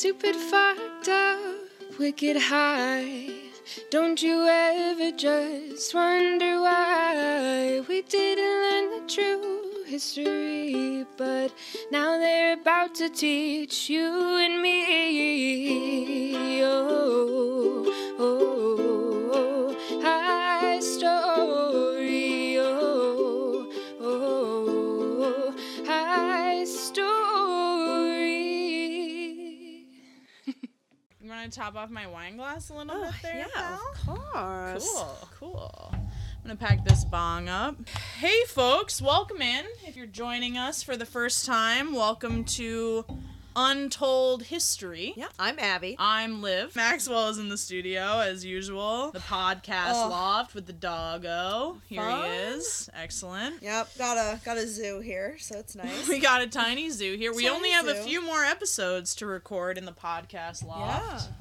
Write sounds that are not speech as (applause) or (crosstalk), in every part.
stupid, fucked up, wicked high. Don't you ever just wonder why we didn't learn the true history? But now they're about to teach you and me. Oh, oh, oh. You want to top off my wine glass a little Oh, bit there? yeah, pal? of course. Cool, cool. I'm gonna pack this bong up. Hey, folks, welcome in. If you're joining us for the first time, welcome to Untold History. Yeah, I'm Abby. I'm Liv. Maxwell is in the studio as usual. The podcast Oh. loft with the doggo. Here Fun. he is. Excellent. Yep, got a got a zoo here, so it's (laughs) nice. We got a tiny zoo here. We Tiny only have a few more episodes to record in the podcast loft. yeah.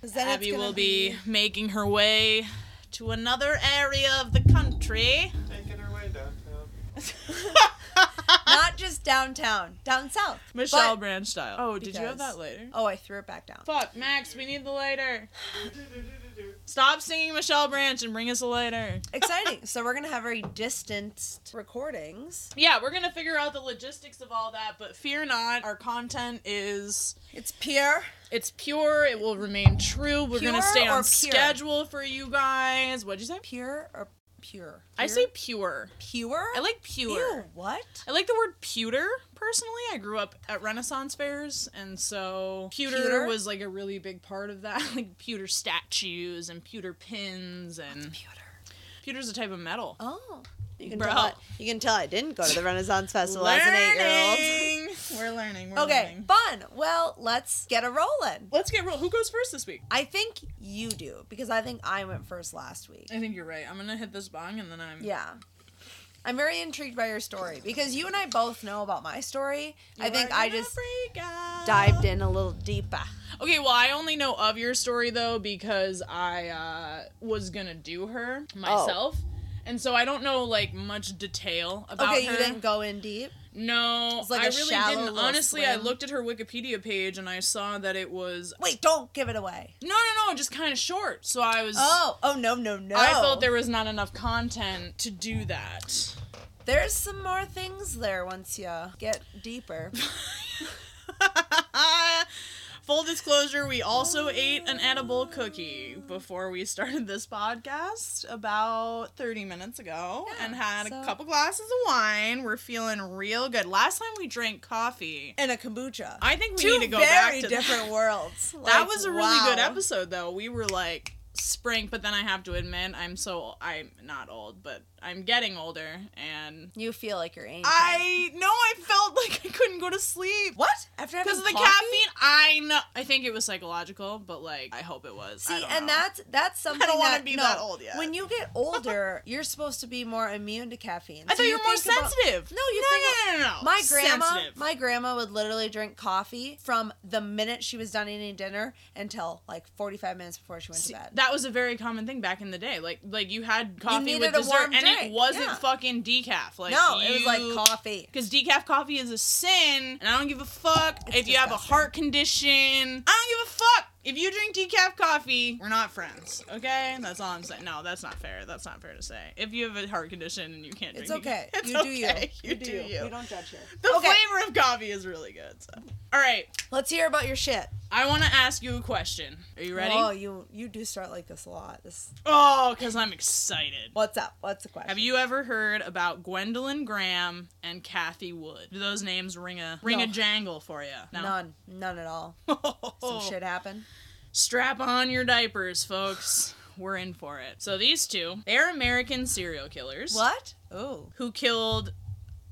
'Cause then it's Abby will be making her way to another area of the country. Taking her way downtown. (laughs) not just downtown, down south. Michelle But- Branch style. Oh, did you have that lighter? Oh, I threw it back down. Fuck, Max, we need the lighter. (sighs) (sighs) (laughs) Stop singing Michelle Branch and bring us a lighter. Exciting. so we're gonna have very distanced recordings. Yeah, we're gonna figure out the logistics of all that, but fear not, our content is It's pure. it's pure, it will remain true. We're gonna stay on schedule for you guys. What'd you say? Pure or pure? I say pure. pure. I like pure. Ew, what? I like the word pewter personally. I grew up at Renaissance fairs, and so pewter, Pewter? was like a really big part of that. (laughs) like pewter statues and pewter pins, and Pewter. pewter's a type of metal. Oh. You can Bro. tell. I, you can tell I didn't go to the Renaissance Festival as an eight-year-old. Learning! (laughs) We're learning. We're Okay, learning. fun. Well, let's get a rolling. Let's get real. Who goes first this week? I think you do because I think I went first last week. I think you're right. I'm gonna hit this bong and then I'm. Yeah. I'm very intrigued by your story because you and I both know about my story. I think I just dived in a little deeper. Okay, well, I only know of your story though because I uh, was gonna do her myself, and so I don't know like much detail about her. Okay, her. you didn't go in deep. No, It's like I really didn't. Honestly, I looked at her Wikipedia page and I saw that it was Wait, don't give it away. no, no, no, just kind of short. So I was. Oh, oh no, no, no. I felt there was not enough content to do that. There's some more things there once you get deeper. (laughs) (laughs) Full disclosure, we also ate an edible cookie before we started this podcast about 30 minutes ago Yeah, and had so- a couple glasses of wine. We're feeling real good. Last time we drank coffee, And a kombucha. I think we Two need to go very back to different that. worlds. That was a really good episode though. We were like spring, but then I have to admit I'm so I'm not old, but I'm getting older and You feel like you're ancient. I know I felt (laughs) like I couldn't go to sleep. what? After having Because of the caffeine, I know. I think it was psychological, but like, I hope it was. I See, don't and know. that's that's (laughs) something. wanna that- be no, that old yet. When you get (laughs) older, you're supposed to be more immune to caffeine. I So thought you were more think about- sensitive. No, you no, think no, no, no, no. My grandma, Sensitive. my grandma would literally drink coffee from the minute she was done eating dinner until like 45 minutes before she went See, to bed. that was a very common thing back in the day. Like, like you had coffee needed with dessert, and it wasn't yeah. fucking decaf. Like, no, it was like coffee. Because decaf coffee is a sin, and I don't give a fuck It's if you have a heart condition. I don't give a fuck if you drink decaf coffee. We're not friends, okay? That's all I'm saying. No, that's not fair. That's not fair to say. If you have a heart condition and you can't drink, It's okay. It's you do you. okay. You, You do, do you. We don't judge here. The Okay. flavor of coffee is really good. So, all right, Let's hear about your shit. I want to ask you a question. Are you ready? Oh, you you do start like this a lot. This. Oh, because I'm excited. What's up? What's the question? Have you ever heard about Gwendolyn Graham and Kathy Wood? Do those names ring a ring a jangle for you? No. None. None at all. (laughs) Some shit happened. Strap on your diapers, folks. We're in for it. So these two, they're American serial killers. What? Oh. Who killed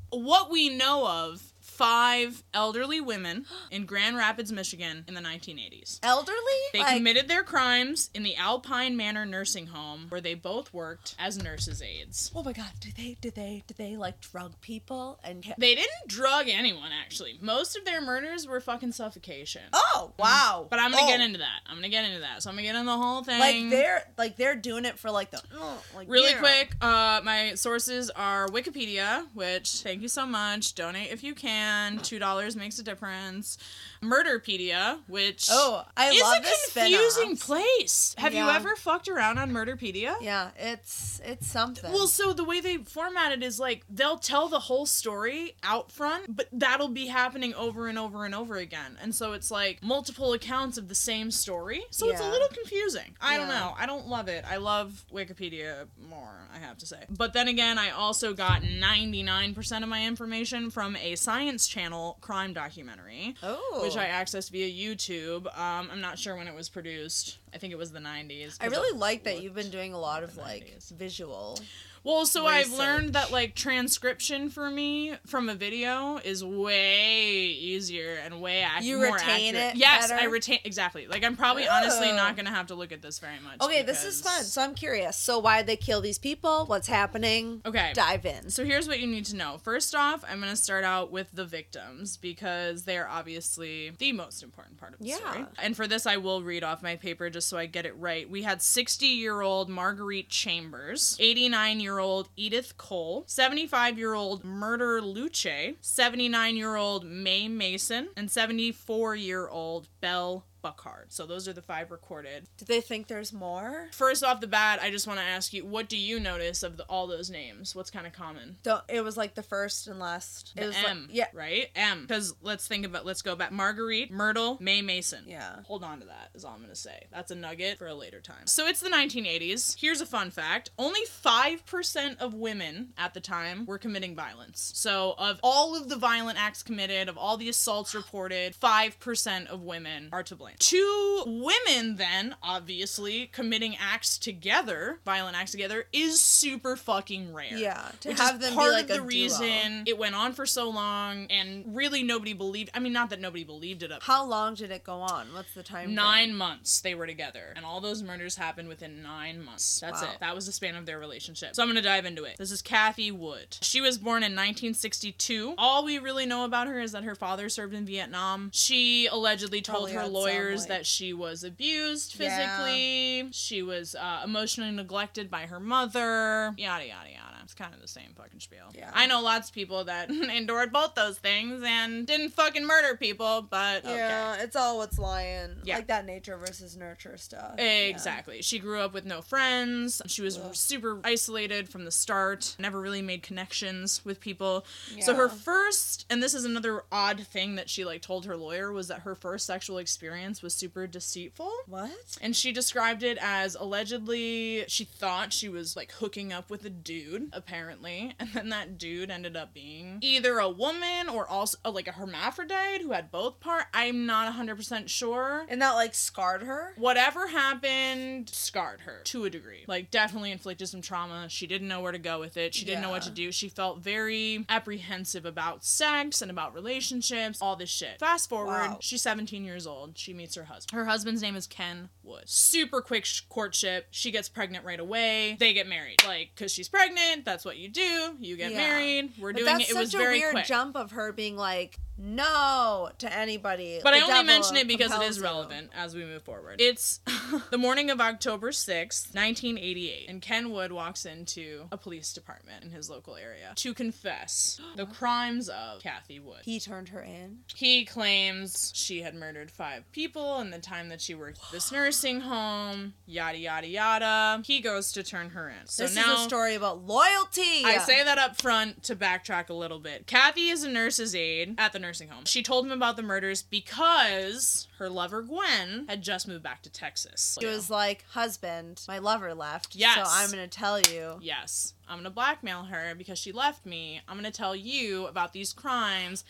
what we know of five elderly women in Grand Rapids, Michigan in the 1980s. Elderly? They Like- committed their crimes in the Alpine Manor nursing home where they both worked as nurses' aides. Oh my god, do they did they did they like drug people and They didn't drug anyone actually. Most of their murders were fucking suffocation. Oh, wow. But I'm gonna Oh. get into that. I'm gonna get into that. So I'm gonna get into the whole thing. like they're like they're doing it for like the uh, like Really yeah. quick, uh, my sources are Wikipedia, which thank you so much. Donate if you can. And $2 makes a difference. Murderpedia, which Oh, I is love a confusing place. Have you ever fucked around on Murderpedia? Yeah, it's it's something. Well, so the way they format it is like they'll tell the whole story out front, but that'll be happening over and over and over again. And so it's like multiple accounts of the same story. So it's a little confusing. I don't know. I don't love it. I love Wikipedia more, I have to say. But then again, I also got 99% of my information from a Science Channel crime documentary. oh, Which I accessed via YouTube. Um, I'm not sure when it was produced. I think it was the 90s. I really like that you've been doing a lot of like 90s. visual. Well, so I've learned that like transcription for me from a video is way easier and way ac- You more retain accurate. it Yes, better? I retain exactly. Like I'm probably honestly not gonna have to look at this very much. Okay, this is fun. So I'm curious. So why did they kill these people? What's happening? Okay. Dive in. So here's what you need to know. First off, I'm going to start out with the victims because they're obviously the most important part of the Yeah. story. And for this, I will read off my paper just so I get it right. We had 60 year old Marguerite Chambers, 89 year old Edith Cole, 75 year old Myrtle Luce, 79 year old Mae Mason, and 74 year old Belle Burkhard. So those are the five recorded. Did they think there's more? First off the bat, I just want to ask you, what do you notice of the, all those names? What's kind of common? Don't, it was like the first and last. It The was M, like yeah. right? M. Because let's think about, let's go back. Marguerite, Myrtle, May Mason. Yeah. Hold on to that, is all I'm going to say. That's a nugget for a later time. So it's the 1980s. Here's a fun fact only 5% of women at the time were committing violence. So, of all of the violent acts committed, of all the assaults reported, 5% of women are to blame. Two women, then, obviously, committing acts together, violent acts together, is super fucking rare. Yeah, to Which have is them be part like of the duo. reason it went on for so long, and really nobody believed. I mean, not that nobody believed it. Up How long did it go on? What's the time? nine frame? months they were together, and all those murders happened within nine months. That's Wow. it. That was the span of their relationship. So I'm gonna dive into it. This is Kathy Wood. She was born in 1962. All we really know about her is that her father served in Vietnam. She allegedly told Probably her had like- that she was abused Yeah. physically. She was uh, emotionally neglected by her mother. Yada yada yada. It's kind of the same fucking spiel. Yeah. I know lots of people that (laughs) endured both those things and didn't fucking murder people, but okay. Yeah, it's all what's lying. Yeah. Like that nature versus nurture stuff. Yeah. Exactly. She grew up with no friends. She was Ugh. super isolated from the start, never really made connections with people. Yeah. So her first, and this is another odd thing that she like told her lawyer was that her first sexual experience was super deceitful. What? And she described it as allegedly she thought she was like hooking up with a dude, apparently, (laughs) and then that dude ended up being either a woman or also uh, like a hermaphrodite who had both part. I'm not 100% sure And that like scarred her? whatever happened scarred her to a degree. Like definitely inflicted some trauma. She didn't know where to go with it. She didn't know what to do. She felt very apprehensive about sex and about relationships, all this shit. Fast forward, Wow. she's 17 years old. She meets her husband. Her husband's name is Ken Wood. Super quick sh- courtship. She gets pregnant right away. They get married. Like cuz she's pregnant, that's what you do. You get Yeah. married. We're But doing it. It was such a very weird quick. jump of her being like, no to anybody. But The I only mention it because it is compels is you. relevant as we move forward. It's (laughs) the morning of October 6th, 1988, and Ken Wood walks into a police department in his local area to confess (gasps) the crimes of Kathy Wood. He turned her in. He claims she had murdered five people in the time that she worked at this (gasps) nursing home, yada, yada, yada. He goes to turn her in. So this now. is a story about loyalty. I say that up front to backtrack a little bit. Kathy is a nurse's aide at the nursing home. She told him about the murders because her lover Gwen had just moved back to Texas. She was like, husband, my lover left. Yes. So I'm gonna tell you. Yes, I'm gonna blackmail her because she left me. I'm gonna tell you about these crimes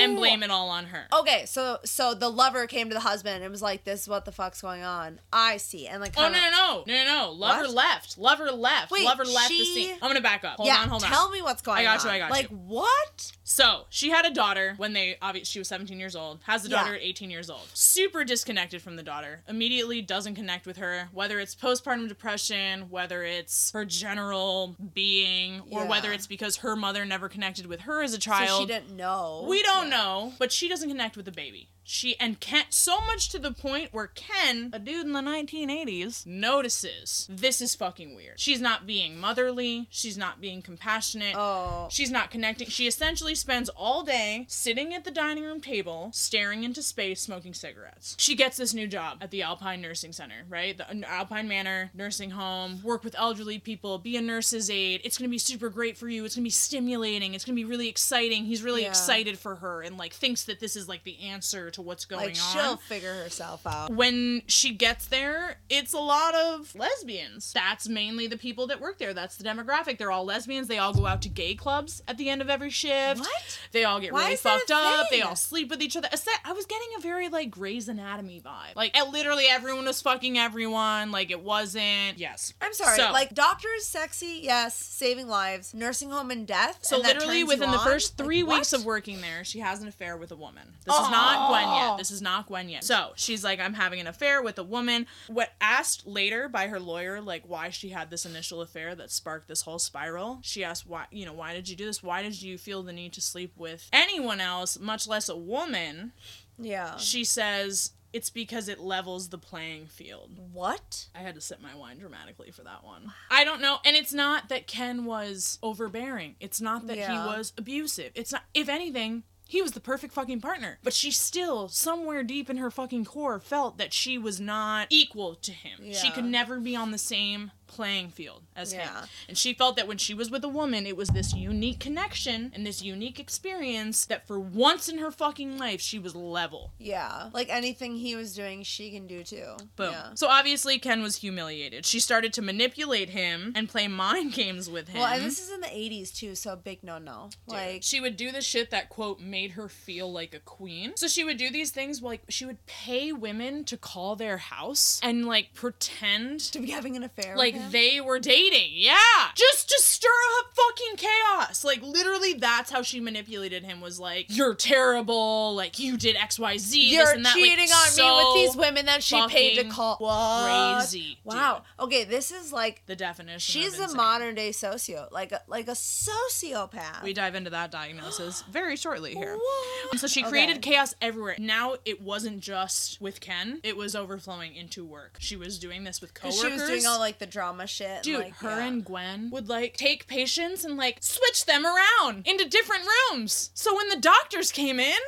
and blame it all on her. Okay, so so the lover came to the husband and was like, "This is what the fuck's going on." I see, and like, Oh no no no no no no! Lover What? left. Lover left. Wait, Lover left the she- scene. I'm gonna back up. Hold yeah, on, hold on. tell me what's going on. I got you, I got like, you. Like what? So she had a daughter when they obviously she was 17 years old. Has the daughter Yeah. at 18 years old. Super disconnected from the daughter. Immediately doesn't connect with her. Whether it's postpartum depression, whether it's her general being, or whether it's because her mother never connected with her as a child. So she didn't know. We don't Yeah. know, but she doesn't connect with the baby. She and Ken so much to the point where Ken, a dude in the 1980s, notices this is fucking weird. She's not being motherly, she's not being compassionate. Oh. She's not connecting. She essentially spends all day sitting at the dining room table, staring into space, smoking cigarettes. She gets this new job at the Alpine Nursing Center, right? The uh, Alpine Manor nursing home, work with elderly people, be a nurse's aide. It's gonna be super great for you. It's gonna be stimulating. It's gonna be really exciting. He's really Yeah. excited for her and like thinks that this is like the answer to what's going Like on she'll figure herself out. when she gets there, it's a lot of lesbians. That's mainly the people that work there. That's the demographic. They're all lesbians. They all go out to gay clubs at the end of every shift. What? They all get Why really is that a fucked up. They all sleep with each other. I was getting a very like Grey's Anatomy vibe. Like literally everyone was fucking everyone. Like it wasn't. Yes. I'm sorry. So- like doctors, sexy, yes, saving lives, nursing home and death. So and literally within the on? first Like, three weeks what? of working there, she has an affair with a woman. This is not Gwen Oh. yet. This is not Gwen yet. So she's like, I'm having an affair with a woman. What asked later by her lawyer, like why she had this initial affair that sparked this whole spiral. She asked why, you know, why did you do this? Why did you feel the need to sleep with anyone else, much less a woman? Yeah. She says it's because it levels the playing field. What? I had to sip my wine dramatically for that one. I don't know. And it's not that Ken was overbearing. It's not that he was abusive. It's not, if anything, he was the perfect fucking partner. But she still, somewhere deep in her fucking core, felt that she was not equal to him. Yeah. She could never be on the same playing field as him. And she felt that when she was with a woman, it was this unique connection and this unique experience that for once in her fucking life, she was level. Yeah. Like anything he was doing, she can do too. Boom. Yeah. So obviously Ken was humiliated. She started to manipulate him and play mind (laughs) games with him. Well, and this is in the 80s too, so big no no. Like, she would do the shit that quote made her feel like a queen. So she would do these things like she would pay women to call their house and like pretend to be having an affair. like with they were dating. Yeah. Just to stir up fucking chaos. Like literally that's how she manipulated him was like you're terrible, like you did XYZ You're and that. cheating like, on so me with these women that she paid to call. What? Crazy. Wow. Okay, this is like The definition. she's of a modern day socio, like a like a sociopath. We dive into that diagnosis very shortly here. What? Um, so she Okay. created chaos everywhere. Now it wasn't just with Ken; it was overflowing into work. She was doing this with coworkers. She was doing all like the drama shit. and, Dude, like, her yeah. and Gwen would like take patients and like switch them around into different rooms. So when the doctors came in,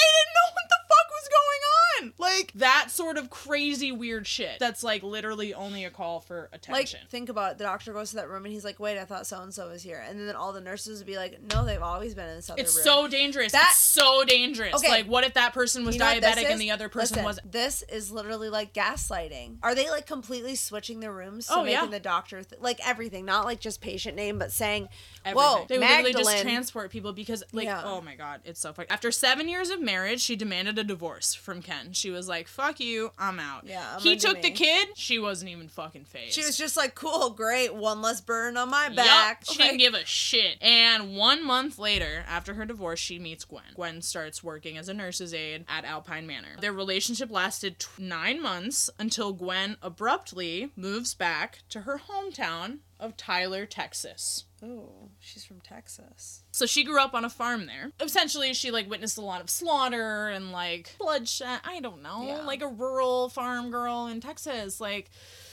they didn't know what the fuck was going on. Like that sort of crazy weird shit. That's like literally only a call for attention. Like, think about it. The doctor goes to that room and he's like, "Wait, I thought so and so was here," and then all the nurses would be like, "No, they've always been in this other room. it's room." so dangerous. That- it's so dangerous. Okay. Like, what if that person was You know what this diabetic is? and the other person Listen, wasn't? This is literally like gaslighting. Are they like completely switching the rooms to Oh, making yeah. the doctor th- like everything, not like just patient name, but saying, Everything. "Whoa, they would literally Magdalene." just transport people because, like, Yeah. oh my god, it's so fucked. After seven years of marriage, she demanded a divorce from Ken. She was like, "Fuck you, I'm out." Yeah, I'm he took the kid. She wasn't even fucking phased. she was just like, "Cool, great, one less burden on my back." She (laughs) Like, didn't give a shit. And one month later, after her divorce, she meets Gwen. Gwen starts working as a nurse's aide at Alpine Manor. Their relationship lasted t- nine months until Gwen abruptly moves back to her hometown of Tyler, Texas. Oh, she's from Texas. So she grew up on a farm there. Essentially, she like witnessed a lot of slaughter and like bloodshed. I don't know, Yeah. like a rural farm girl in Texas, like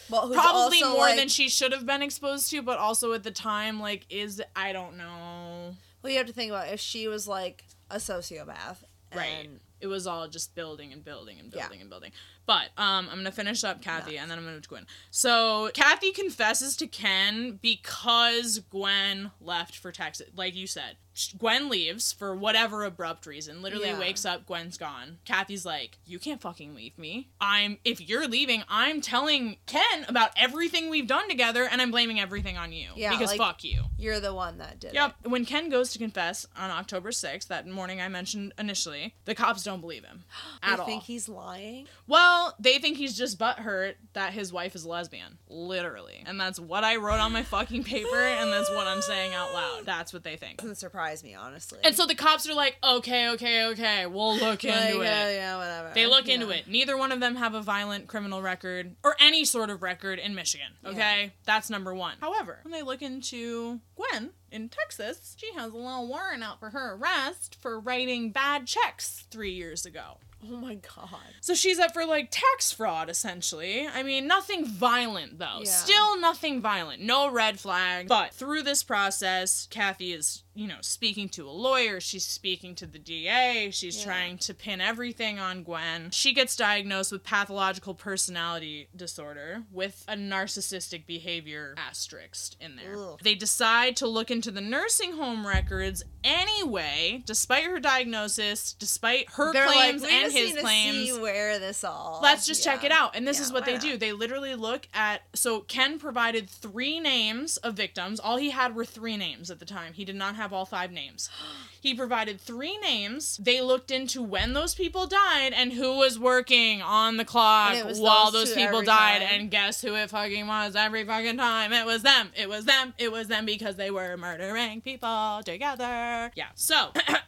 Well, probably more like- than she should have been exposed to, but also at the time, like, is I don't know. Well, you have to think about if she was like a sociopath, Right. It was all just building and building and Yeah. building and building. But um, I'm gonna finish up Kathy and then I'm gonna move to Gwen. So Kathy confesses to Ken because Gwen left for Texas. Like you said, Gwen leaves for whatever abrupt reason. Literally Yeah. wakes up, Gwen's gone. Kathy's like, "You can't fucking leave me. I'm if you're leaving, I'm telling Ken about everything we've done together, and I'm blaming everything on you Yeah, because like- fuck you." You're the one that did it. Yep. When Ken goes to confess on October 6th, that morning I mentioned initially, the cops don't believe him (gasps) at I all. think he's lying. well, they think he's just butthurt that his wife is lesbian. Literally. And that's what I wrote on my fucking paper, and that's what I'm saying out loud. That's what they think. Doesn't surprise surprise me, honestly. And so the cops are like, okay, okay, okay, we'll look into like, it. yeah, yeah, whatever. They look into it. Neither one of them have a violent criminal record or any sort of record in Michigan. Okay? That's number one. However, when they look into Gwen in Texas, she has a little warrant out for her arrest for writing bad checks three years ago. Oh my god. So she's up for like tax fraud, essentially. I mean, nothing violent though. Yeah. Still nothing violent. No red flag. But through this process, Kathy is, you know, speaking to a lawyer. She's speaking to the DA. She's Yeah. trying to pin everything on Gwen. She gets diagnosed with pathological personality disorder with a narcissistic behavior asterisk in there. Ugh. They decide to look into the nursing home records anyway, despite her diagnosis, despite her They're claims like, and his claims. where this all. Let's just check it out. And this Yeah, is what they do. They literally look at. So Ken provided three names of victims. All he had were three names at the time. He did not have all five names. (gasps) He provided three names. They looked into when those people died and who was working on the clock while those those people died. time. And guess who it fucking was every fucking time? It was them. It was them. It was them because they were murdering people together. Yeah. So. (clears throat)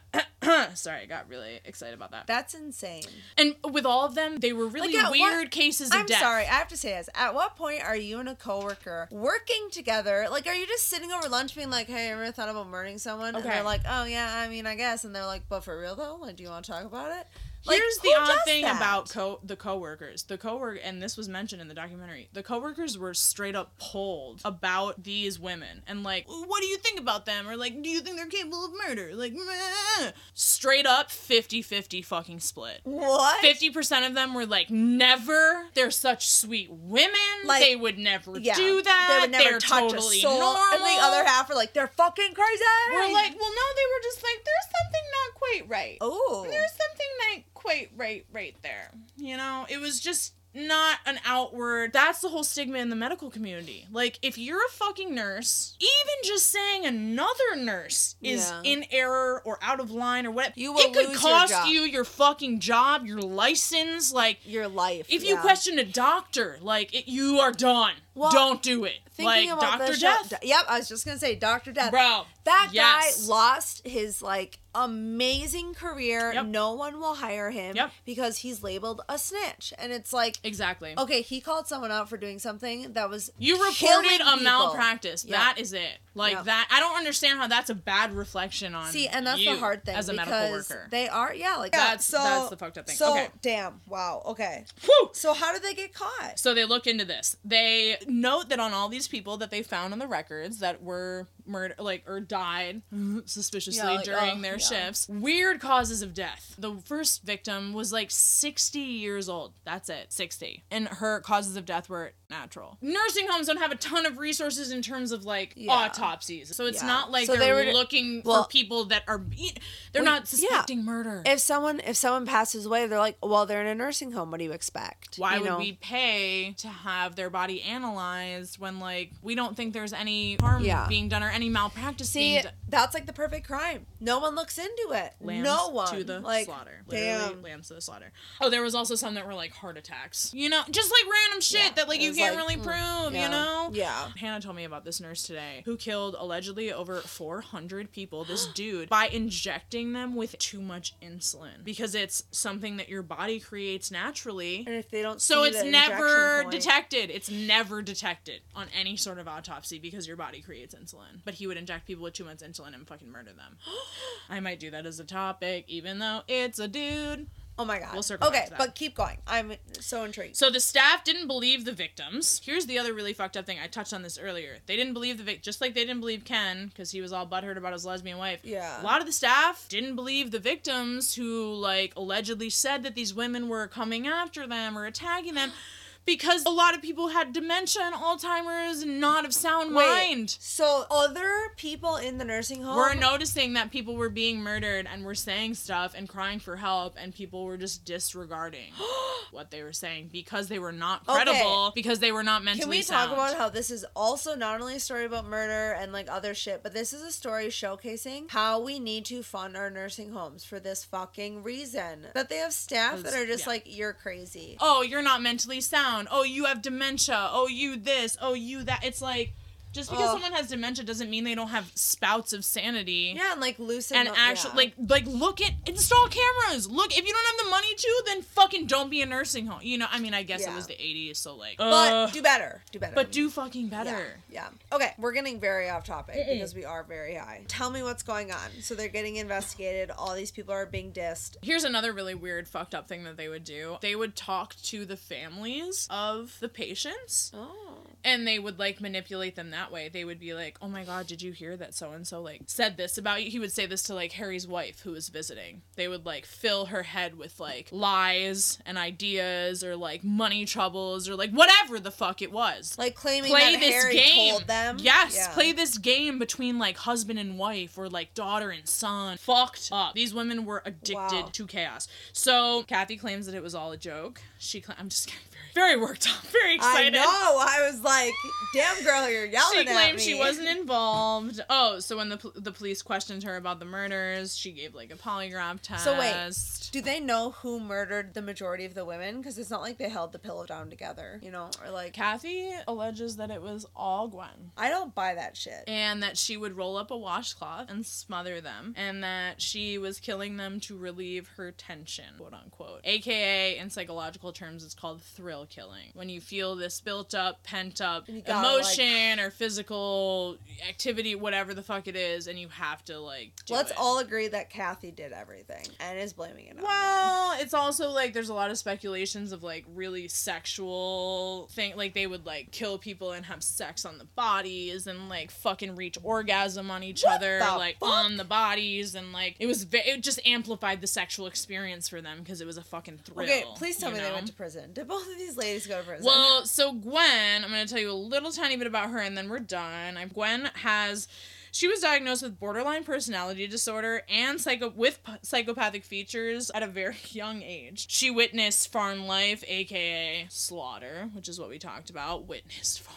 Sorry, I got really excited about that. That's insane. And with all of them, they were really Like, at what- weird cases of I'm death. sorry, I have to say this. At what point are you and a coworker working together? Like, are you just sitting over lunch being like, "Hey, I ever thought about murdering someone?" And they're like, "Oh yeah, I mean, I guess." And they're like, "But for real though, like, do you want to talk about it?" Like, Here's the odd thing that? about co- the coworkers. The coworker, and this was mentioned in the documentary. The coworkers were straight up polled about these women, and like, what do you think about them? Or like, do you think they're capable of murder? Like, meh. straight up 50-50 fucking split. what? 50% of them were like, never. They're such sweet women. Like, they would never Yeah, do that. They would never They're touch totally a soul. normal. And the other half are like, "They're fucking crazy." We're like, well, no, they were just like, there's something not quite right. "Oh, There's something not quite right right there. You know, it was just not an outward. That's the whole stigma in the medical community. Like, if you're a fucking nurse, even just saying another nurse is Yeah. in error or out of line or whatever, You will it could your cost job. you your fucking job, your license. Like, your life." if you question a doctor, like, it, you are done. Well, Don't do it. thinking like, about Dr. show- Death. D- yep, I was just gonna say Doctor Death. Bro. That yes. guy lost his like amazing career. Yep. No one will hire him Yep. because he's labeled a snitch. And it's like, Exactly. okay, he called someone out for doing something that was You reported a people. malpractice. Yeah. That is it. Like Yeah. that. I don't understand how that's a bad reflection on. See, and that's you the hard thing as a medical worker. they are, yeah, like That's- so, that's the fucked up thing. So, Okay. damn, wow, okay. Whew. So, how did they get caught? So they look into this. They note that on all these people that they found on the records that were murdered, like or died mm-hmm. suspiciously Yeah, like, during oh, their yeah. shifts. Weird causes of death. The first victim was like 60 years old. That's it, 60. And her causes of death were natural. Nursing homes don't have a ton of resources in terms of like Yeah. autopsies. So it's not like So they they're were- looking well- for people that are be- they're Well, not suspecting murder. If someone if someone passes away, they're like, well, they're in a nursing home. What do you expect? Why You would know? we pay to have their body analyzed when like we don't think there's any harm being done or any malpractice See, that's like the perfect crime. No one looks into it. Lambs no one to the like, slaughter. Literally, Damn. lambs to the slaughter. Oh, there was also some that were like heart attacks. You know, just like random shit Yeah, that like it you can't like, really mm, prove. yeah. You know. Yeah. Hannah told me about this nurse today who killed allegedly over 400 people. This (gasps) dude by injecting them with too much insulin because it's something that your body creates naturally. And if they don't, So it's never detected. It's never detected on any sort of autopsy because your body creates insulin. But he would inject people with two months insulin and fucking murder them. (gasps) I might do that as a topic, even though it's a dude. Oh my god. We'll circle okay, but keep going. I'm so intrigued. So the staff didn't believe the victims. Here's the other really fucked up thing. I touched on this earlier. They didn't believe the vic, just like they didn't believe Ken because he was all butthurt about his lesbian wife. Yeah. A lot of the staff didn't believe the victims who like allegedly said that these women were coming after them or attacking them. (gasps) (gasps) Because a lot of people had dementia and Alzheimer's and not of sound Wait, mind. So other people in the nursing home We're noticing that people were being murdered and were saying stuff and crying for help, and people were just disregarding (gasps) what they were saying because they were not Okay. credible, because they were not mentally Can we sound. talk about how this is also not only a story about murder and like other shit, but this is a story showcasing how we need to fund our nursing homes for this fucking reason. That they have staff that are just yeah. like, you're crazy. oh, you're not mentally sound. Oh, you have dementia. Oh, you this. Oh, you that. It's like Just because Ugh. someone has dementia doesn't mean they don't have spouts of sanity. Yeah, and like lucid. And mo- actually, yeah. like, like, look at install cameras. Look, if you don't have the money to, then fucking don't be a nursing home. You know, I mean, I guess it was the '80s, so like, but uh, do better. Do better. but do fucking better. yeah. Okay, we're getting very off topic because we are very high. Tell me what's going on. So they're getting investigated. All these people are being dissed. Here's another really weird, fucked up thing that they would do. They would talk to the families of the patients. Oh. and they would like manipulate them that way. They would be like, "Oh my god, did you hear that so and so like said this about you?" He would say this to like Harry's wife who was visiting. They would like fill her head with like lies and ideas or like money troubles or like whatever the fuck it was. Like claiming play that this Harry game. told them. Yes, Yeah. play this game between like husband and wife or like daughter and son. Fucked up. These women were addicted Wow. to chaos. So Kathy claims that it was all a joke. She, cla- I'm just getting very, worked up, (laughs) very excited. I know. I was like, "Damn, girl, you're yelling She at me." she claimed she wasn't (laughs) involved. Oh, so when the the police questioned her about the murders, she gave like a polygraph test. So wait, Do they know who murdered the majority of the women? Because it's not like they held the pillow down together, you know, or like. Kathy alleges that it was all Gwen. I don't buy that shit. And that she would roll up a washcloth and smother them, and that she was killing them to relieve her tension, quote unquote. AKA, in psychological terms, it's called thrill killing. When you feel this built up, pent up And you gotta, emotion or physical activity, whatever the fuck it is, and you have to like. Let's it. all agree that Kathy did everything and is blaming it. Well, it's also like there's a lot of speculations of like really sexual thing. Like they would like kill people and have sex on the bodies and like fucking reach orgasm on each What other, like fuck? on the bodies, and like it was it just amplified the sexual experience for them because it was a fucking thrill. Okay, please tell me they went to prison. Did both of these ladies go to prison? Well, so Gwen, I'm going to tell you a little tiny bit about her and then we're done. Gwen has she was diagnosed with borderline personality disorder and psycho with p- psychopathic features at a very (laughs) young age. She witnessed farm life, aka slaughter, which is what we talked about. Witnessed farm.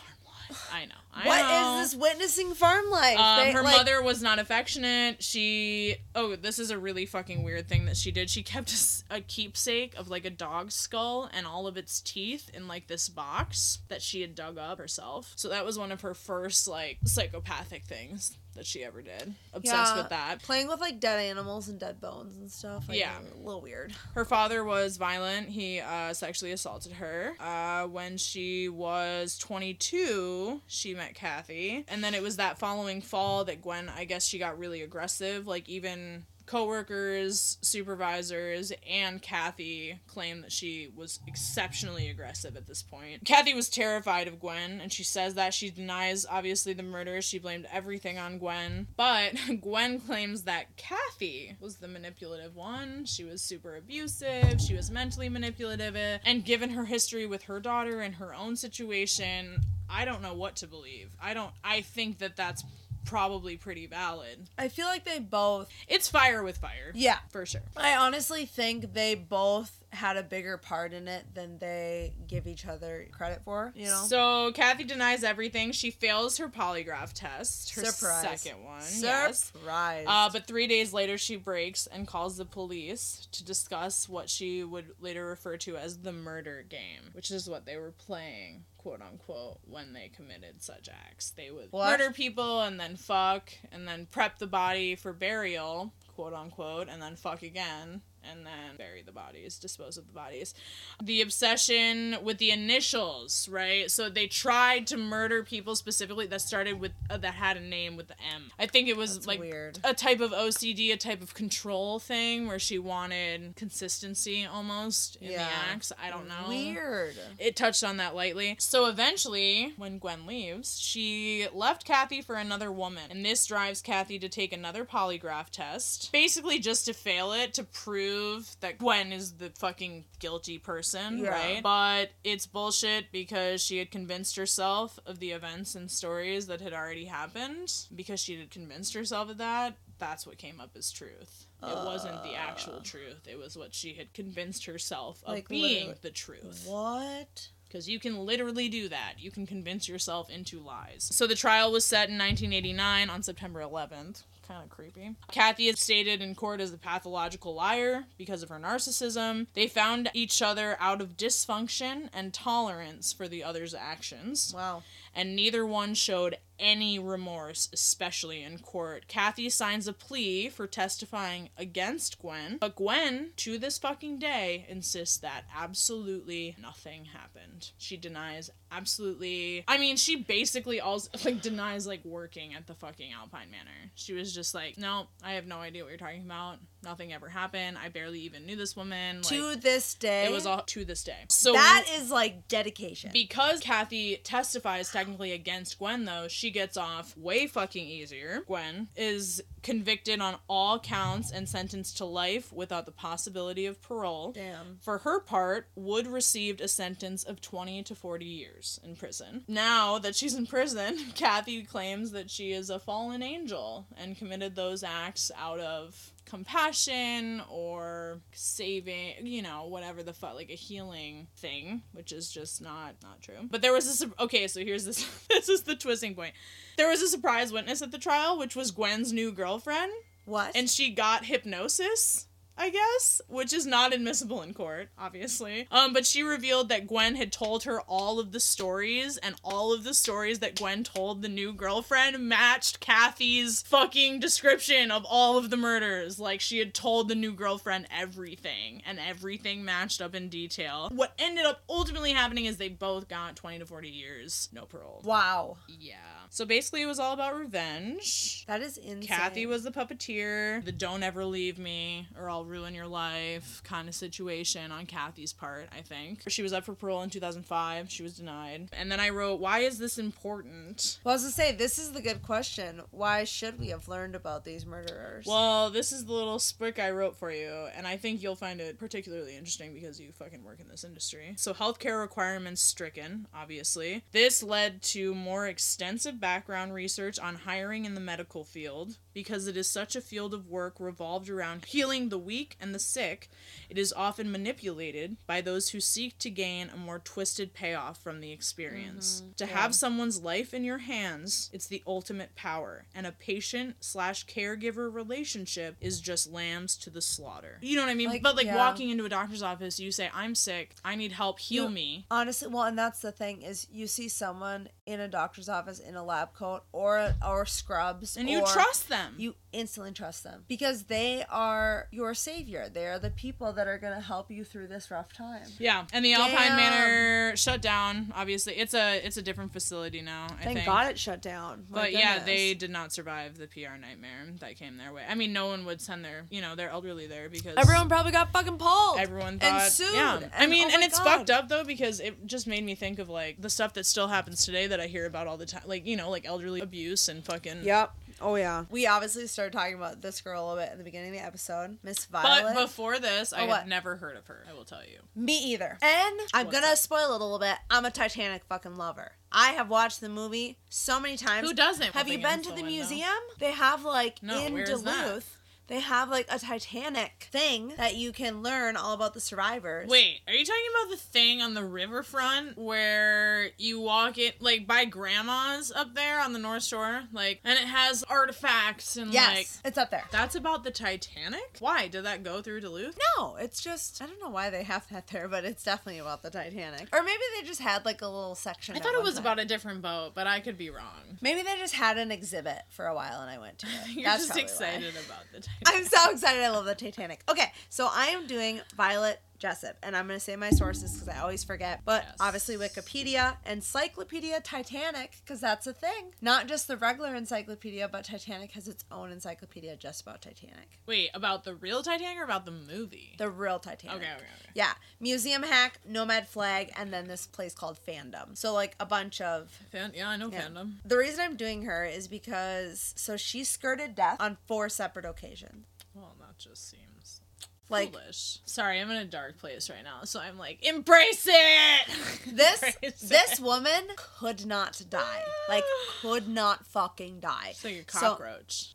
(sighs) I know. I What know. is this witnessing farm life? Um, They, her like- mother was not affectionate. She oh, this is a really fucking weird thing that she did. She kept a keepsake of like a dog's skull and all of its teeth in like this box that she had dug up herself. So that was one of her first like psychopathic things that she ever did. Obsessed Yeah. with that. Playing with like dead animals and dead bones and stuff. Like, Yeah. a little weird. Her father was violent. He uh, sexually assaulted her. Uh, when she was 22, she met Kathy. And then it was that following fall that Gwen, I guess she got really aggressive. Like, even coworkers, supervisors, and Kathy claimed that she was exceptionally aggressive at this point. Kathy was terrified of Gwen, and she says that she denies obviously the murders. She blamed everything on Gwen, but (laughs) Gwen claims that Kathy was the manipulative one. She was super abusive. She was mentally manipulative, and given her history with her daughter and her own situation, I don't know what to believe. I don't. I think that that's probably pretty valid. I feel like they both. It's fire with fire. Yeah. For sure. I honestly think they both had a bigger part in it than they give each other credit for. You know. So Kathy denies everything. She fails her polygraph test, her Surprise. second one. Yes. Surprise. Uh, but three days later, she breaks and calls the police to discuss what she would later refer to as the murder game, which is what they were playing, quote unquote, when they committed such acts. They would What? murder people and then fuck and then prep the body for burial, quote unquote, and then fuck again and then bury the bodies, dispose of the bodies. The obsession with the initials, right? So they tried to murder people specifically that started with uh, that had a name with the M. I think it was That's like weird. a type of OCD, a type of control thing where she wanted consistency almost in Yeah. the acts. I don't know. Weird. It touched on that lightly. So eventually, when Gwen leaves, she left Kathy for another woman. And this drives Kathy to take another polygraph test. Basically, just to fail it to prove that Gwen is the fucking guilty person, Yeah. right? But it's bullshit because she had convinced herself of the events and stories that had already happened. Because she had convinced herself of that, that's what came up as truth. It wasn't the actual uh. truth. It was what she had convinced herself of Like, being the truth. What? Because you can literally do that. You can convince yourself into lies. So the trial was set in 1989 on September 11th. Kind of creepy. Kathy is stated in court as a pathological liar because of her narcissism. They found each other out of dysfunction and tolerance for the other's actions Wow. And neither one showed any remorse, especially in court. Kathy signs a plea for testifying against Gwen, but Gwen, to this fucking day, insists that absolutely nothing happened. She denies absolutely. I mean, she basically also (laughs) like denies like working at the fucking Alpine Manor. She was just like, "No, I have no idea what you're talking about. Nothing ever happened. I barely even knew this woman." Like, to this day, it was all to this day. So that is like dedication. because Kathy testifies technically against Gwen, though, she gets off way fucking easier. Gwen is convicted on all counts and sentenced to life without the possibility of parole. Damn. For her part, Wood received a sentence of 20 to 40 years in prison. Now that she's in prison, (laughs) Kathy claims that she is a fallen angel and committed those acts out of compassion or saving, you know, whatever the fuck, like a healing thing, which is just not not true. But there was this okay, so here's this (laughs) this is the twisting point. There was a surprise witness at the trial, which was Gwen's new girlfriend, What? and she got hypnosis. I guess, which is not admissible in court, obviously. Um, but she revealed that Gwen had told her all of the stories, and all of the stories that Gwen told the new girlfriend matched Kathy's fucking description of all of the murders. Like she had told the new girlfriend everything, and everything matched up in detail. What ended up ultimately happening is they both got 20 to 40 years, no parole. wow. Yeah. So basically, it was all about revenge. That is insane. Kathy was the puppeteer, the don't ever leave me or I'll ruin your life kind of situation on Kathy's part, I think. She was up for parole in 2005. She was denied. And then I wrote, Why is this important? Well, I was gonna say this is the good question. Why should we have learned about these murderers? Well, this is the little spick I wrote for you, and I think you'll find it particularly interesting because you fucking work in this industry. So, healthcare requirements stricken, obviously. This led to more extensive background research on hiring in the medical field because it is such a field of work revolved around healing the weak and the sick. It is often manipulated by those who seek to gain a more twisted payoff from the experience. Mm-hmm. To have someone's life in your hands, it's the ultimate power, and a patient slash caregiver relationship is just lambs to the slaughter. You know what I mean? Like, but like yeah. walking into a doctor's office, you say, "I'm sick. I need help. Heal You- me." Honestly, well, and that's the thing is you see someone in a doctor's office in a lab coat or or scrubs, And you or trust them. You instantly trust them because they are your savior. They are the people that are gonna help you through this rough time. yeah, and the Alpine Damn. Manor shut down. Obviously, it's a it's a different facility now. I Thank think. God it shut down. My But yeah, they did not survive the PR nightmare that came their way. I mean, no one would send their, you know, their elderly there because Everyone probably got fucking pulled. everyone and thought, sued, yeah. I mean, oh and it's God. fucked up though because it just made me think of like the stuff that still happens today that I hear about all the time, like you know, like elderly abuse and fucking. Yep. Oh yeah. We obviously started talking about this girl a little bit at the beginning of the episode, Miss Violet. But before this, I Oh, had never heard of her. I will tell you. Me either. And I'm What's gonna up? spoil it a little bit. I'm a Titanic fucking lover. I have watched the movie so many times. Who doesn't? Have you been to the window? museum? They have like No, in where is that? Duluth. They have like a Titanic thing that you can learn all about the survivors. Wait, are you talking about the thing on the riverfront where you walk it like by grandma's up there on the North Shore? Like and it has artifacts and Yes, like it's up there. that's about the Titanic? Why? Did that go through Duluth? No, it's just I don't know why they have that there, but it's definitely about the Titanic. Or maybe they just had like a little section. I thought it was time. about a different boat, but I could be wrong. Maybe they just had an exhibit for a while and I went to it. (laughs) You're That's just probably why. excited about the Titanic. I'm so excited. I love the Titanic. Okay, so I am doing Violet Jessop, and I'm going to say my sources because I always forget. But Yes. obviously, Wikipedia, Encyclopedia Titanic, because that's a thing. Not just the regular encyclopedia, but Titanic has its own encyclopedia just about Titanic. Wait, about the real Titanic or about the movie? The real Titanic. Okay, okay, okay. Yeah, Museum Hack, Nomad Flag, and then this place called Fandom. So, like, a bunch of Fan- yeah, I know Yeah. fandom. The reason I'm doing her is because so she skirted death on four separate occasions. Well, that just seems Like foolish. Sorry, I'm in a dark place right now, so I'm like, embrace it. (laughs) this Embrace this it. woman could not die. Like could not fucking die. Like a cockroach. Yes,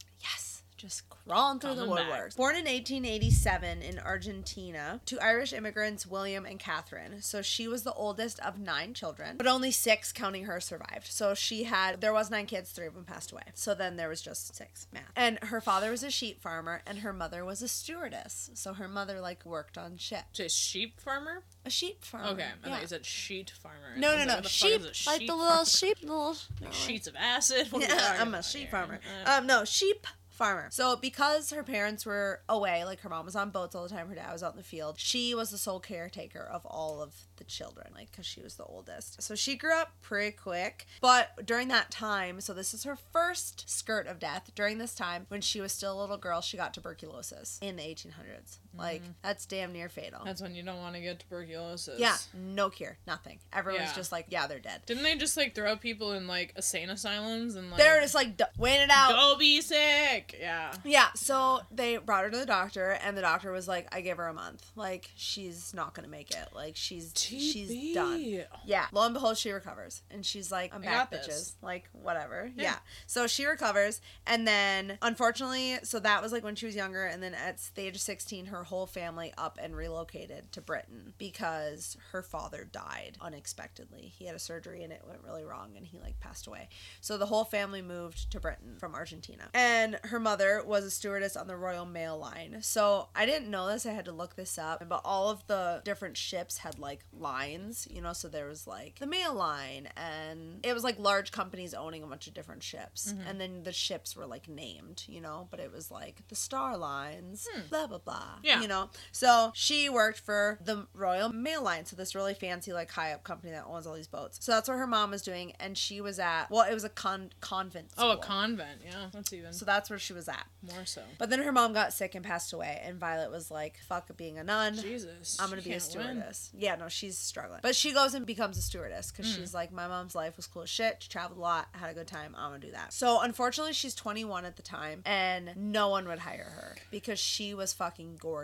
just crawling through the Coming back. woodworks. Born in 1887 in Argentina to Irish immigrants William and Catherine. So she was the oldest of nine children, but only six, counting her, survived. So she had, there was nine kids, three of them passed away. So then there was just six. Math. And her father was a sheep farmer and her mother was a stewardess. So her mother like worked on ships. Just sheep farmer? A sheep farmer. Okay, I yeah. thought you said sheet farmer. No, no, no. like, the fuck Sheep, like the little farmer? sheep, little. no, sheets of acid. Yeah, I'm a sheep farmer. Uh, Um, no, sheep farmer. So because her parents were away, like her mom was on boats all the time, her dad was out in the field. She was the sole caretaker of all of the children, like because she was the oldest. So she grew up pretty quick. But during that time, so this is her first skirt of death. During this time, when she was still a little girl, she got tuberculosis in the 1800s. Like mm-hmm. that's damn near fatal. That's when you don't want to get tuberculosis. yeah, no cure, nothing. Everyone's Yeah. just like, yeah, they're dead. Didn't they just like throw people in like insane asylums and like They're just like weighing it out. go be sick? Yeah. Yeah, so they brought her to the doctor, and the doctor was like, "I give her a month. Like she's not gonna make it. Like she's she's done." Yeah. Lo and behold, she recovers, and she's like, "I'm I back, got this. bitches. Like whatever." Yeah. Yeah. So she recovers, and then unfortunately, so that was like when she was younger, and then at the age of 16, her whole family up and relocated to Britain because her father died unexpectedly. He had a surgery, and it went really wrong, and he like passed away. So the whole family moved to Britain from Argentina. And her mother was a stewardess on the Royal Mail Line. So I didn't know this, I had to look this up. But all of the different ships had like lines, you know, so there was like the Mail Line and it was like large companies owning a bunch of different ships. Mm-hmm. And then the ships were like named, you know, but it was like the Star Lines, hmm. blah blah blah. Yeah. You know. So she worked for the Royal Mail Line, so this really fancy like high up company that owns all these boats. So that's what her mom was doing and she was at well, it was a con- convent Oh, a convent. Yeah, that's even So that's where she was at. more so. But then her mom got sick and passed away, and Violet was like, "Fuck being a nun. Jesus. I'm gonna be a can't win. stewardess." Yeah, no, she's struggling, but she goes and becomes a stewardess Mm. because she's like, "My mom's life was cool as shit. She traveled a lot, had a good time. I'm gonna do that." So unfortunately, she's 21 at the time, and no one would hire her because she was fucking gorgeous,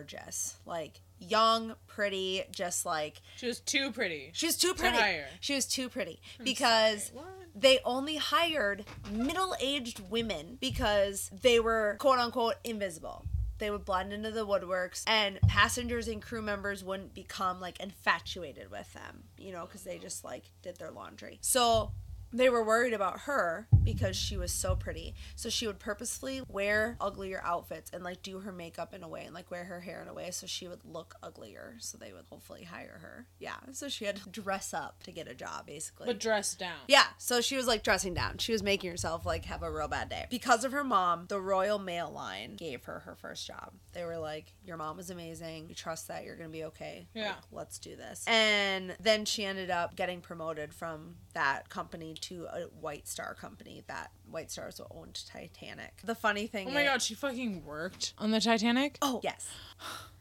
like young, pretty, just like She was too pretty. she was too pretty. hire. She was too pretty because they only hired middle-aged women because they were quote unquote invisible. They would blend into the woodworks, and passengers and crew members wouldn't become like infatuated with them, you know, because they just like did their laundry. So they were worried about her because she was so pretty. So she would purposefully wear uglier outfits and like do her makeup in a way and like wear her hair in a way so she would look uglier. So they would hopefully hire her. Yeah. So she had to dress up to get a job basically. But dress down. Yeah, so she was like dressing down. She was making herself like have a real bad day. Because of her mom, the Royal Mail Line gave her her first job. They were like, Your mom is amazing. We trust that you're going to be okay. Yeah. Like, let's do this. And then she ended up getting promoted from that company to a White Star company that White Stars owned Titanic. The funny thing Oh my is- god, she fucking worked on the Titanic? Oh, yes.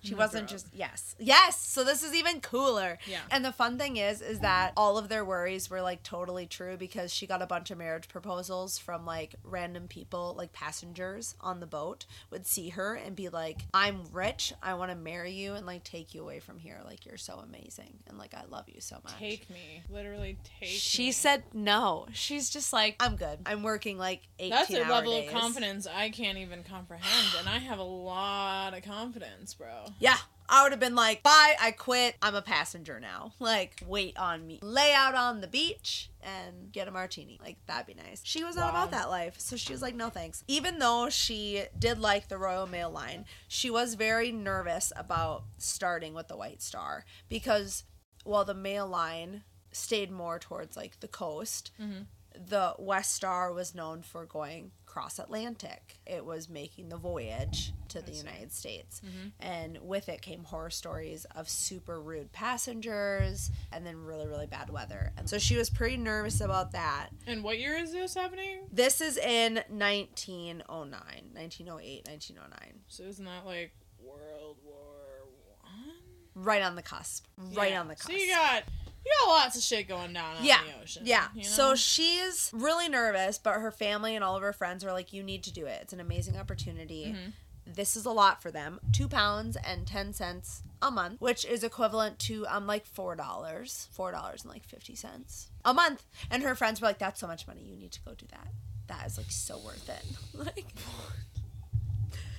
She wasn't just yes. Yes. So this is even cooler. Yeah. And the fun thing is is that all of their worries were like totally true because she got a bunch of marriage proposals from like random people, like passengers on the boat would see her and be like, "I'm rich. I want to marry you and like take you away from here. Like you're so amazing and like I love you so much." Take me. Literally take she me. said no. She's just like, "I'm good. I'm working like 18 That's a level days." of confidence I can't even comprehend, and I have a lot of confidence, bro. Yeah. I would have been like, bye, I quit. I'm a passenger now. Like, wait on me. Lay out on the beach and get a martini. Like, that'd be nice. She was not about that life. So she was like, no thanks. Even though she did like the Royal Mail line, she was very nervous about starting with the White Star because while the Mail line stayed more towards like the coast, mm-hmm. the West Star was known for going cross Atlantic. It was making the voyage to the United States. Mm-hmm. And with it came horror stories of super rude passengers and then really, really bad weather. And so she was pretty nervous about that. And what year is this happening? This is in 1909, 1908, 1909. So isn't that like World War One? Right on the cusp. Right Yeah. on the cusp. So you got you got lots of shit going down yeah, in the ocean. yeah. you know? So she's really nervous, but her family and all of her friends are like, "You need to do it. It's an amazing opportunity. Mm-hmm. This is a lot for them. Two pounds and ten cents a month, which is equivalent to um like four dollars, four dollars and like fifty cents a month." And her friends were like, "That's so much money. You need to go do that. That is like so worth it." (laughs) Like.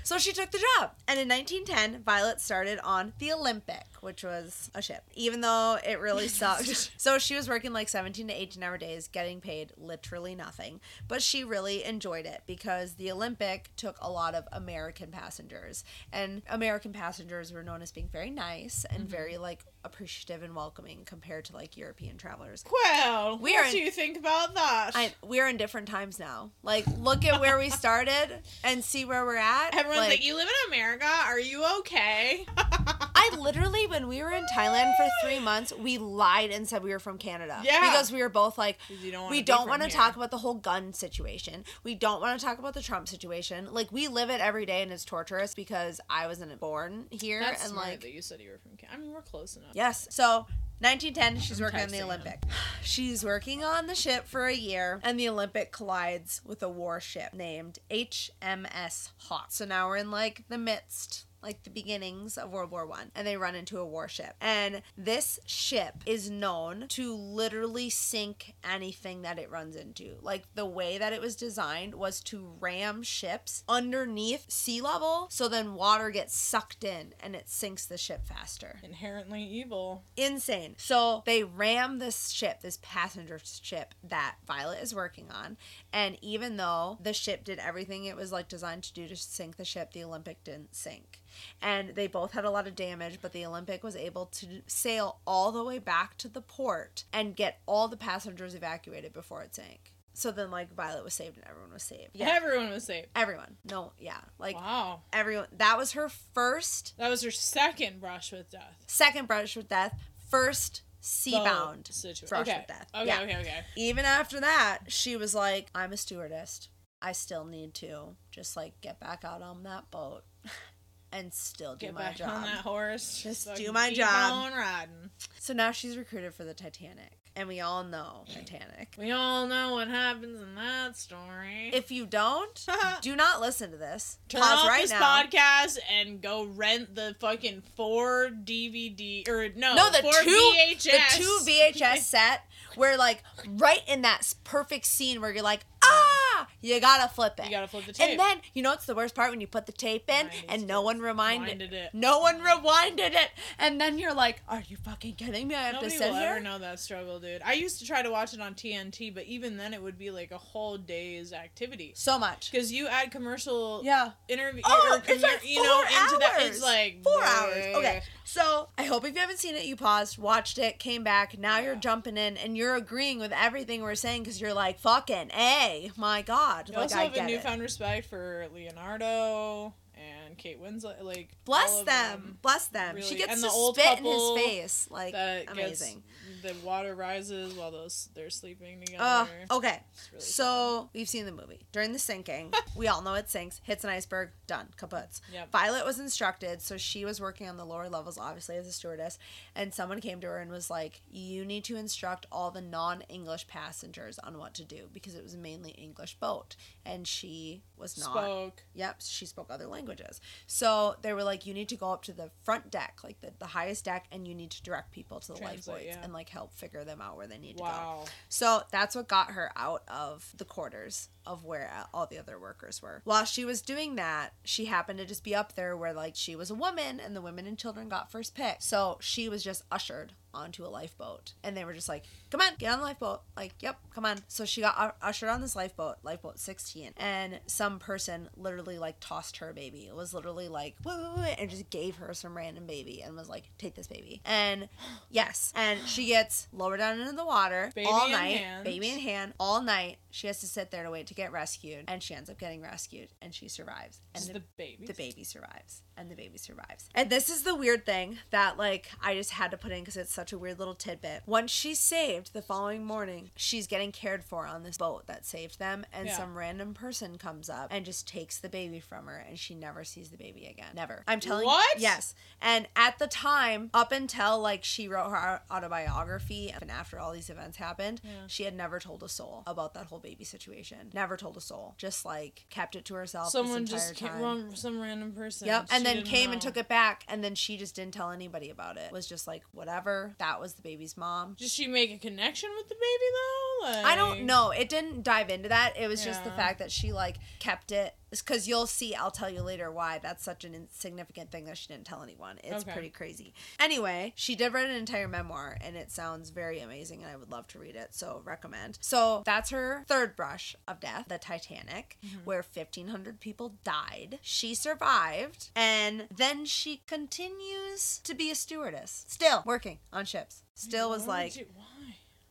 So she took the job. And in 1910, Violet started on the Olympic, which was a ship, even though it really (laughs) sucked. so she was working like 17 to 18 hour days, getting paid literally nothing. But she really enjoyed it because the Olympic took a lot of American passengers. And American passengers were known as being very nice and mm-hmm. very like appreciative and welcoming compared to like European travelers. Well, We what in- do you think about that? I, we're in different times now. Like, look at where we (laughs) started and see where we're at. Everyone's like, like "You live in America? Are you okay?" (laughs) I literally, when we were in Thailand for three months, we lied and said we were from Canada. Yeah. Because we were both like, don't we don't want to talk about the whole gun situation. We don't want to talk about the Trump situation. Like, we live it every day and it's torturous because I wasn't born here. That's and like, that you said you were from. Canada. I mean, we're close enough. Yes. So 1910, she's I'm working on the him. Olympic. (sighs) She's working on the ship for a year, and the Olympic collides with a warship named HMS Hawke. So now we're in like the midst. Like the beginnings of World War One, and they run into a warship. And this ship is known to literally sink anything that it runs into. Like the way that it was designed was to ram ships underneath sea level, so then water gets sucked in and it sinks the ship faster Inherently evil. insane. So they ram this ship, this passenger ship that Violet is working on, and even though the ship did everything it was like designed to do to sink the ship, the Olympic didn't sink. And they both had a lot of damage, but the Olympic was able to sail all the way back to the port and get all the passengers evacuated before it sank. So then like Violet was saved and everyone was saved. Yeah. Everyone was safe. Everyone. No, yeah. Like Wow. everyone that was her first That was her second brush with death. second brush with death, first seabound situation. brush okay. with death. Okay, Yeah. okay, okay. Even after that, she was like, I'm a stewardess. I still need to just like get back out on that boat (laughs) and still do Get my back job. on that horse. Just fucking do my keep job. on riding. So now she's recruited for the Titanic. And we all know Titanic. We all know what happens in that story. If you don't, (laughs) do not listen to this. Turn Pause off right this now. podcast and go rent the fucking four DVD or no, No, the two VHS. the two VHS set where like right in that perfect scene where you're like, (laughs) ah, you gotta flip it. You gotta flip the tape. And then you know what's the worst part when you put the tape in Nineties and no one reminded Winded it. No one rewinded it, and then you're like, "Are you fucking kidding me? I have Nobody to sit will here." ever know that struggle, dude. I used to try to watch it on TNT, but even then, it would be like a whole day's activity. So much. Because you add commercial Yeah. interview, Oh, or it's like commer- you know, four into that. hours. It's like Four bleh. hours. Okay. So I hope if you haven't seen it, you paused, watched it, came back. Now you're jumping in and you're agreeing with everything we're saying because you're like, "Fucking a, my god!" You like also I have a get it. newfound respect for Leonardo and Kate Winslet. Like Bless of them. Bless them. Really. She gets And to the old spit in his face. Like amazing. gets the water rises while those they're sleeping together. Uh, okay. Really So we've seen the movie. During the sinking, (laughs) we all know it sinks, hits an iceberg, done, kaputs. Yep. Violet was instructed, so she was working on the lower levels, obviously as a stewardess, and someone came to her and was like, "You need to instruct all the non-English passengers on what to do because it was mainly English boat, and she was not." spoke. Yep, she spoke other languages. So they were like, you need to go up to the front deck, like the, the highest deck, and you need to direct people to the Translate, lifeboats yeah. and like help figure them out where they need to go. Wow. So that's what got her out of the quarters of where all the other workers were. While she was doing that, she happened to just be up there where like she was a woman and the women and children got first pick. So she was just ushered onto a lifeboat and they were just like, "Come on, get on the lifeboat." Like, "Yep, come on." So she got u- ushered on this lifeboat, lifeboat 16, and some person literally like tossed her baby. It was literally like, "Wait, wait, wait," and just gave her some random baby and was like, "Take this baby." And (sighs) yes, and she gets lowered down into the water Baby all in night, hand. baby in hand, all night. She has to sit there to wait to get rescued, and she ends up getting rescued, and she survives. And the, the baby. the baby survives, and the baby survives. And this is the weird thing that like I just had to put in because it's such a weird little tidbit. Once she's saved, the following morning, she's getting cared for on this boat that saved them, and Yeah. some random person comes up and just takes the baby from her, and she never sees the baby again. Never. I'm telling What? you. Yes. And at the time, up until like she wrote her autobiography, and after all these events happened, Yeah. she had never told a soul about that whole baby situation. Never told a soul. Just like kept it to herself. Someone just came, time. some random person. Yep. And She then came and took it back, and then she just didn't tell anybody about it. Was just like whatever. That was the baby's mom. Did she make a connection with the baby though? Like, I don't know. It didn't dive into that. It was just the fact that she like kept it because you'll see. I'll tell you later why that's such an insignificant thing that she didn't tell anyone. It's Okay. pretty crazy. Anyway, she did write an entire memoir, and it sounds very amazing, and I would love to read it. So recommend. So that's her third brush of death, the Titanic, where fifteen hundred people died. She survived, and then she continues to be a stewardess, still working on ships. Still was like?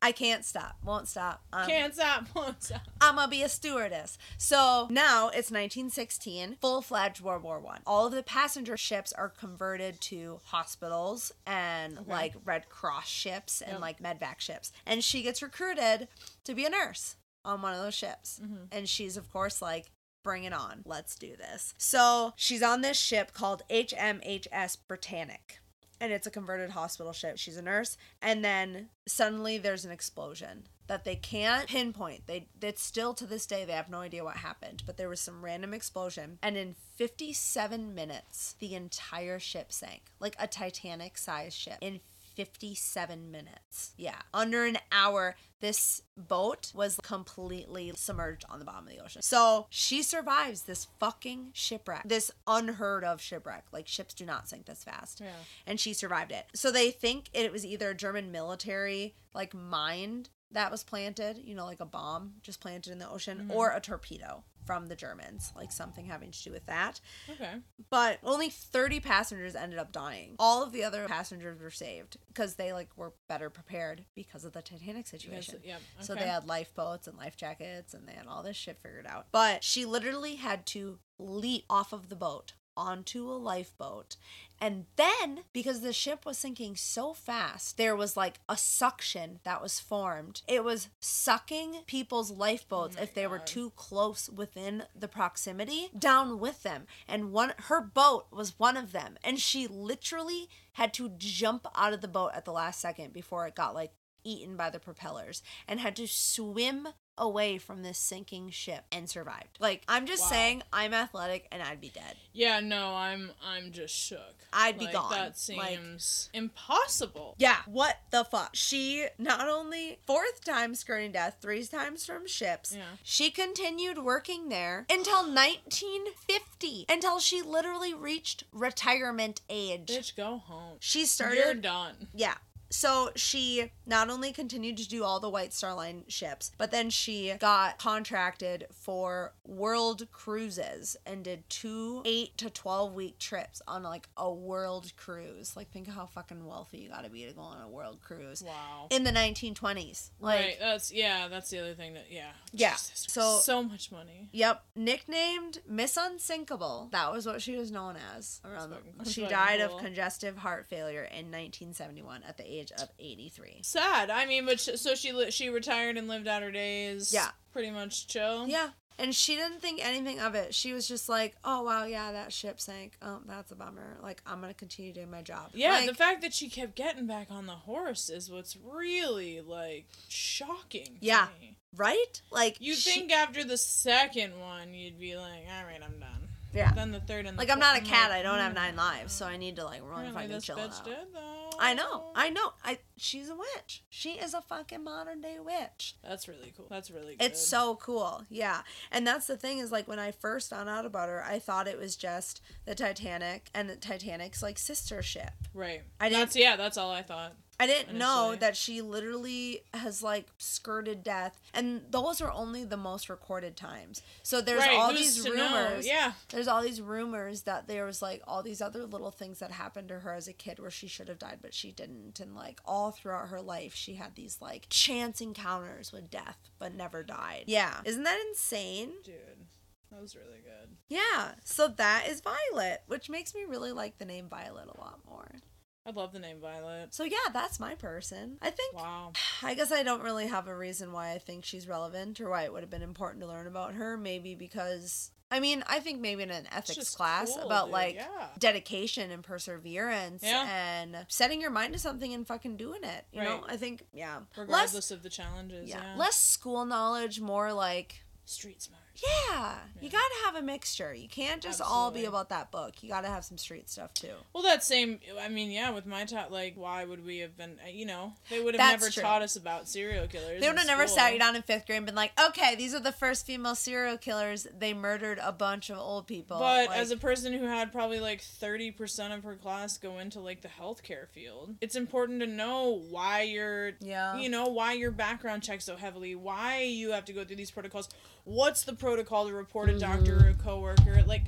I can't stop, won't stop. Um, Can't stop, (laughs) won't stop. I'm gonna be a stewardess. So now it's 1916, full fledged World War One. All of the passenger ships are converted to hospitals and like Red Cross ships and Yep. like medvac ships. And she gets recruited to be a nurse on one of those ships. Mm-hmm. And she's of course like. Bring it on. Let's do this. So she's on this ship called HMHS Britannic and it's a converted hospital ship. She's a nurse, and then suddenly there's an explosion that they can't pinpoint. They it's still to this day they have no idea what happened, but there was some random explosion, and in 57 minutes the entire ship sank, like a Titanic-sized ship. In 57 minutes. Yeah. Under an hour, this boat was completely submerged on the bottom of the ocean. So she survives this fucking shipwreck, this unheard of shipwreck. Like ships do not sink this fast. Yeah. And she survived it. So they think it was either a German military like mine that was planted, you know, like a bomb just planted in the ocean, mm-hmm. or a torpedo from the Germans, like something having to do with that Okay. but only 30 passengers ended up dying. All of the other passengers were saved because they like were better prepared because of the Titanic situation. yeah, So they had lifeboats and life jackets and they had all this shit figured out. But she literally had to leap off of the boat onto a lifeboat. And then because the ship was sinking so fast, there was like a suction that was formed. It was sucking people's lifeboats oh if they were too close within the proximity down with them. And one her boat was one of them. And she literally had to jump out of the boat at the last second before it got like eaten by the propellers and had to swim away from this sinking ship and survived. Like I'm just Wow. saying I'm athletic and I'd be dead. Yeah, no, I'm I'm just shook. I'd be Like, gone. That Like- seems impossible. Yeah, what the fuck? She not only fourth time skirting death, three times from ships. Yeah. She continued working there until 1950, until she literally reached retirement age. Bitch, go home. She started You're done. Yeah. So she not only continued to do all the White Star Line ships, but then she got contracted for world cruises and did two eight to twelve week trips on like a world cruise. Like think of how fucking wealthy you gotta be to go on a world cruise. Wow. In the nineteen twenties. Like right. That's yeah. That's the other thing that yeah. Yeah, Jesus, so- so much money. Yep, nicknamed Miss Unsinkable. That was what she was known as. Around the, she died cool. of congestive heart failure in 1971 at the age of 83. Sad. I mean, but sh- so she li- she retired and lived out her days. Yeah. Pretty much chill. Yeah. And she didn't think anything of it. She was just like, "Oh wow, yeah, that ship sank. Oh, that's a bummer. Like, I'm gonna continue doing my job." Yeah, Like, the fact that she kept getting back on the horse is what's really like shocking. to Yeah. me. right? Like, You she- think after the second one you'd be like, all right, I'm done. Yeah. Then the third and the Like, I'm not a cat. like, I don't have mm, nine lives, so I need to like really Apparently fucking this chill bitch out. though. I know. I know. I. She's a witch. She is a fucking modern day witch. That's really cool. That's really good. It's so cool. Yeah. And that's the thing is like when I first found out about her, I thought it was just the Titanic and the Titanic's like sister ship. right. I didn't- That's yeah. That's all I thought. I didn't know that she literally has like skirted death, and those are only the most recorded times. So there's right. all these to know? rumors. Yeah. There's all these rumors that there was like all these other little things that happened to her as a kid where she should have died, but she didn't. And like all throughout her life, she had these like chance encounters with death, but never died. Yeah. Isn't that insane? Dude, that was really good. Yeah. So that is Violet, which makes me really like the name Violet a lot more. I love the name Violet. So yeah, that's my person. I think Wow. (sighs) I guess I don't really have a reason why I think she's relevant or why it would have been important to learn about her. Maybe because I mean, I think maybe in an ethics just class cool, about dude, like yeah. dedication and perseverance Yeah. and setting your mind to something and fucking doing it. You know, Right. I think yeah, Regardless less of the challenges. yeah, Yeah. less school knowledge, more like street smart. Yeah, you gotta have a mixture. You can't just all be Absolutely. about that book. You gotta have some street stuff too. Well, that same. I mean, yeah. With my top, like, why would we have been? uh, You know, they would have That's never true. taught us about serial killers. They would have never sat you down in fifth grade and been like, "Okay, these are the first female serial killers. They murdered a bunch of old people." But Like, as a person who had probably like 30% of her class go into like the healthcare field, it's important to know why you're, Yeah. you know, why your background checks so heavily, why you have to go through these protocols. What's the protocol to call to report a doctor Mm-hmm. or a coworker? Like,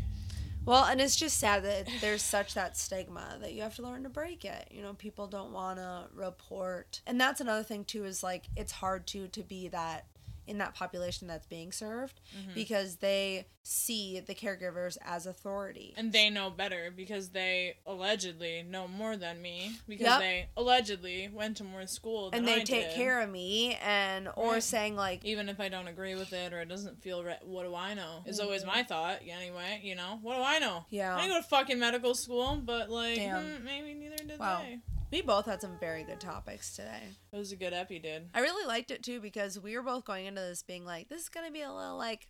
Well, and it's just sad that there's such that stigma that you have to learn to break it. You know, people don't want to report. And that's another thing too is like it's hard to to be that in that population that's being served Mm-hmm. because they see the caregivers as authority. and they know better because they allegedly know more than me because Yep. they allegedly went to more school than and they I take did. care of me and or Right. saying like even if I don't agree with it or it doesn't feel right, what do I know? Is always my thought. Anyway, you know, what do I know? Mm-hmm. Yeah. I didn't go to fucking medical school, but like, hmm, maybe neither did Wow. they. We both had some very good topics today. It was a good epi, dude. I really liked it too because we were both going into this being like, this is gonna be a little like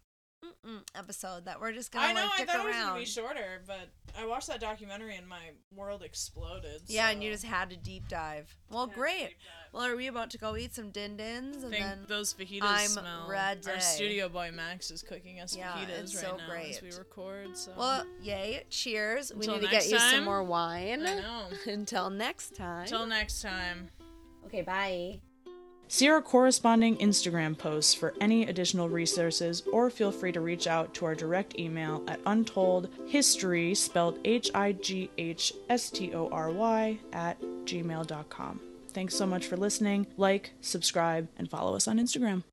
episode that we're just gonna I know. like I thought it was gonna be shorter, but I watched that documentary and my world exploded. yeah, and you just had to deep dive. Well, to great. deep dive. Well, are we about to go eat some din dins I and think then? those fajitas I'm smell. ready. Our studio boy Max is cooking us Yeah, fajitas right so now great. as we record. So Well, yay! Cheers. we need to get next you some more wine. I (laughs) know. Until next time. Until next time. okay, bye. See our corresponding Instagram posts for any additional resources, or feel free to reach out to our direct email at untoldhighstory, spelled H I G H S T O R Y, at gmail.com. Thanks so much for listening. Like, subscribe, and follow us on Instagram.